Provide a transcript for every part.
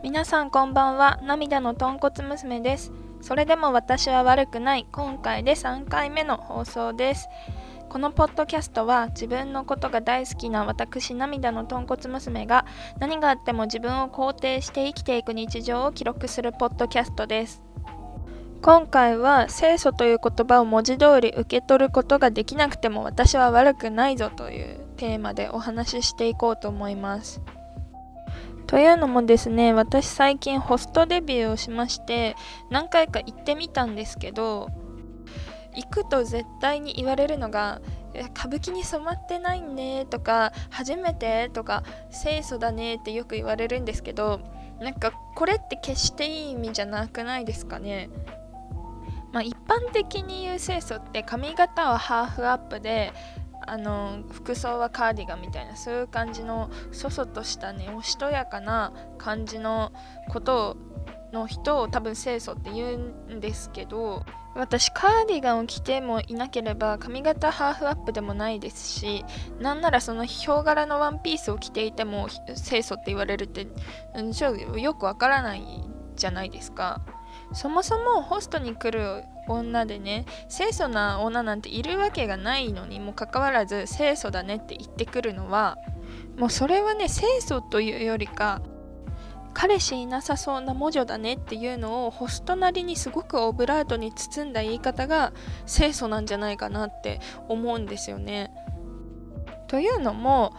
皆さんこんばんは。涙の豚骨娘です。それでも私は悪くない。今回で3回目の放送です。このポッドキャストは自分のことが大好きな私涙の豚骨娘が何があっても自分を肯定して生きていく日常を記録するポッドキャストです。今回は清楚という言葉を文字通り受け取ることができなくても私は悪くないぞというテーマでお話ししていこうと思います。というのもですね私最近ホストデビューをしまして何回か行ってみたんですけど行くと絶対に言われるのが歌舞伎に染まってないねとか初めてとか清楚だねってよく言われるんですけどなんかこれって決していい意味じゃなくないですかね。まあ、一般的に言う清楚って髪型はハーフアップであの服装はカーディガンみたいなそういう感じのそそとしたねおしとやかな感じのことをの人を多分清楚って言うんですけど私カーディガンを着てもいなければ髪型ハーフアップでもないですしなんならそのヒョウ柄のワンピースを着ていても清楚って言われるってよくわからないじゃないですか。そもそもホストに来る女でね清楚な女なんているわけがないのにもかかわらず清楚だねって言ってくるのはもうそれはね清楚というよりか彼氏いなさそうな魔女だねっていうのをホストなりにすごくオブラートに包んだ言い方が清楚なんじゃないかなって思うんですよね。というのも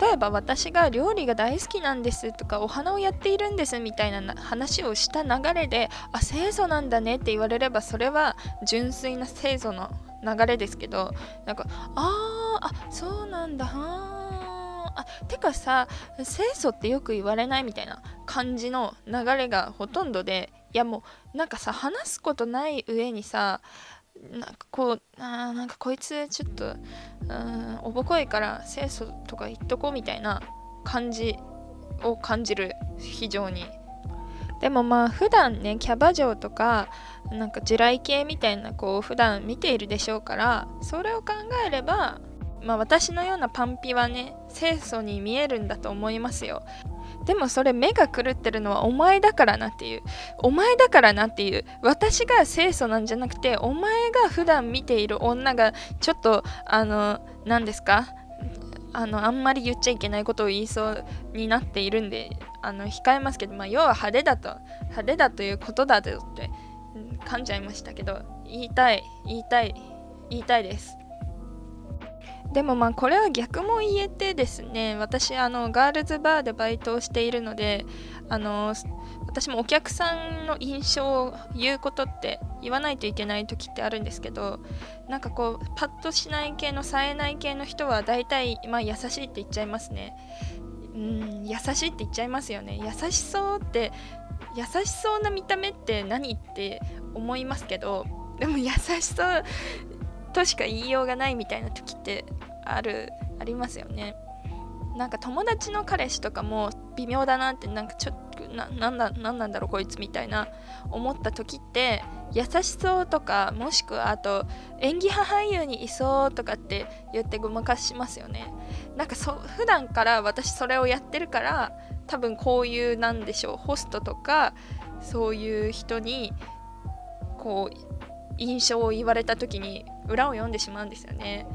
例えば私が料理が大好きなんですとかお花をやっているんですみたいな話をした流れであ清楚なんだねって言われればそれは純粋な清楚の流れですけどなんかあーあそうなんだはあてかさ清楚ってよく言われないみたいな感じの流れがほとんどでいやもうなんかさ話すことない上にさなんかこうあなんかこいつちょっとうんおぼこいから清楚とか言っとこうみたいな感じを感じる非常に。でもまあ普段ねキャバ嬢とかなんか地雷系みたいなこう普段見ているでしょうからそれを考えればまあ私のようなパンピはね清楚に見えるんだと思いますよ。でもそれ目が狂ってるのはお前だからなっていう。お前だからなっていう。私が清楚なんじゃなくてお前が普段見ている女がちょっとあの何ですか？あのあんまり言っちゃいけないことを言いそうになっているんであの控えますけど、まあ、要は派手だと。派手だということだとって噛んじゃいましたけど言いたい言いたい言いたいです。でもまあこれは逆も言えてですね私あのガールズバーでバイトをしているのであの私もお客さんの印象を言うことって言わないといけない時ってあるんですけどなんかこうパッとしない系の冴えない系の人は大体まあ優しいって言っちゃいますね。うん優しいって言っちゃいますよね。優しそうって優しそうな見た目って何って思いますけどでも優しそうとしか言いようがないみたいな時ってあるありますよね。なんか友達の彼氏とかも微妙だなってなんかちょっとななんだなんなんだろうこいつみたいな思った時って優しそうとかもしくはあと演技派俳優にいそうとかって言ってごまかしますよね。なんかそ普段から私それをやってるから多分こういうなんでしょうホストとかそういう人にこう印象を言われた時に裏を読んでしまうんですよね。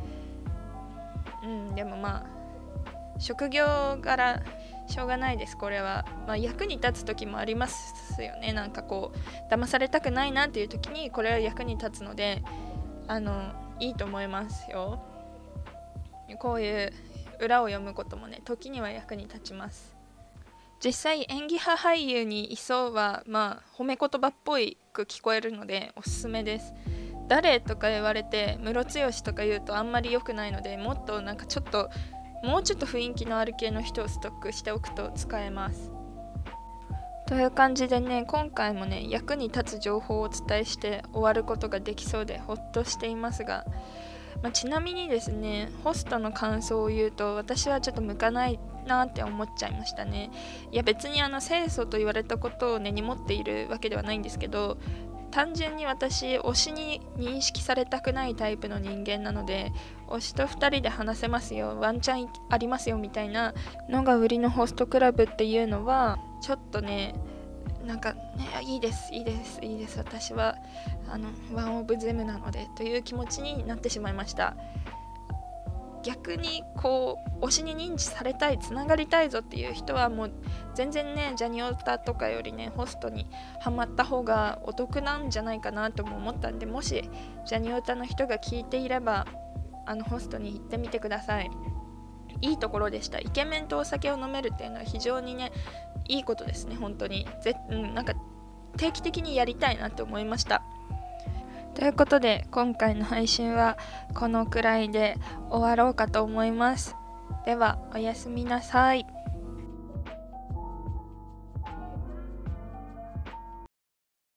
うん、でもまあ職業柄しょうがないですこれは、まあ、役に立つ時もありますよね。なんかこう騙されたくないなっていう時にこれは役に立つのであのいいと思いますよ。こういう裏を読むこともね時には役に立ちます。実際演技派俳優にいそうはまあ褒め言葉っぽいく聞こえるのでおすすめです。誰とか言われてムロツヨシとか言うとあんまり良くないのでもっとなんかちょっともうちょっと雰囲気のある系の人をストックしておくと使えます。という感じでね今回もね役に立つ情報をお伝えして終わることができそうでほっとしていますが、まあ、ちなみにですねホストの感想を言うと私はちょっと向かないなって思っちゃいましたね。いや別にあの清楚と言われたことを根に持っているわけではないんですけど単純に私推しに認識されたくないタイプの人間なので推しと2人で話せますよワンチャンありますよみたいなのが売りのホストクラブっていうのはちょっとねなんか、ね、いいですいいですいいです私はあのワン・オブ・ゼムなのでという気持ちになってしまいました。逆にこう推しに認知されたいつながりたいぞっていう人はもう全然ねジャニオタとかよりねホストにハマった方がお得なんじゃないかなとも思ったんでもしジャニオタの人が聞いていればあのホストに行ってみてください。いいところでした。イケメンとお酒を飲めるっていうのは非常にねいいことですね本当に。ぜ、うん、なんか定期的にやりたいなって思いました。ということで今回の配信はこのくらいで終わろうかと思います。ではおやすみなさい。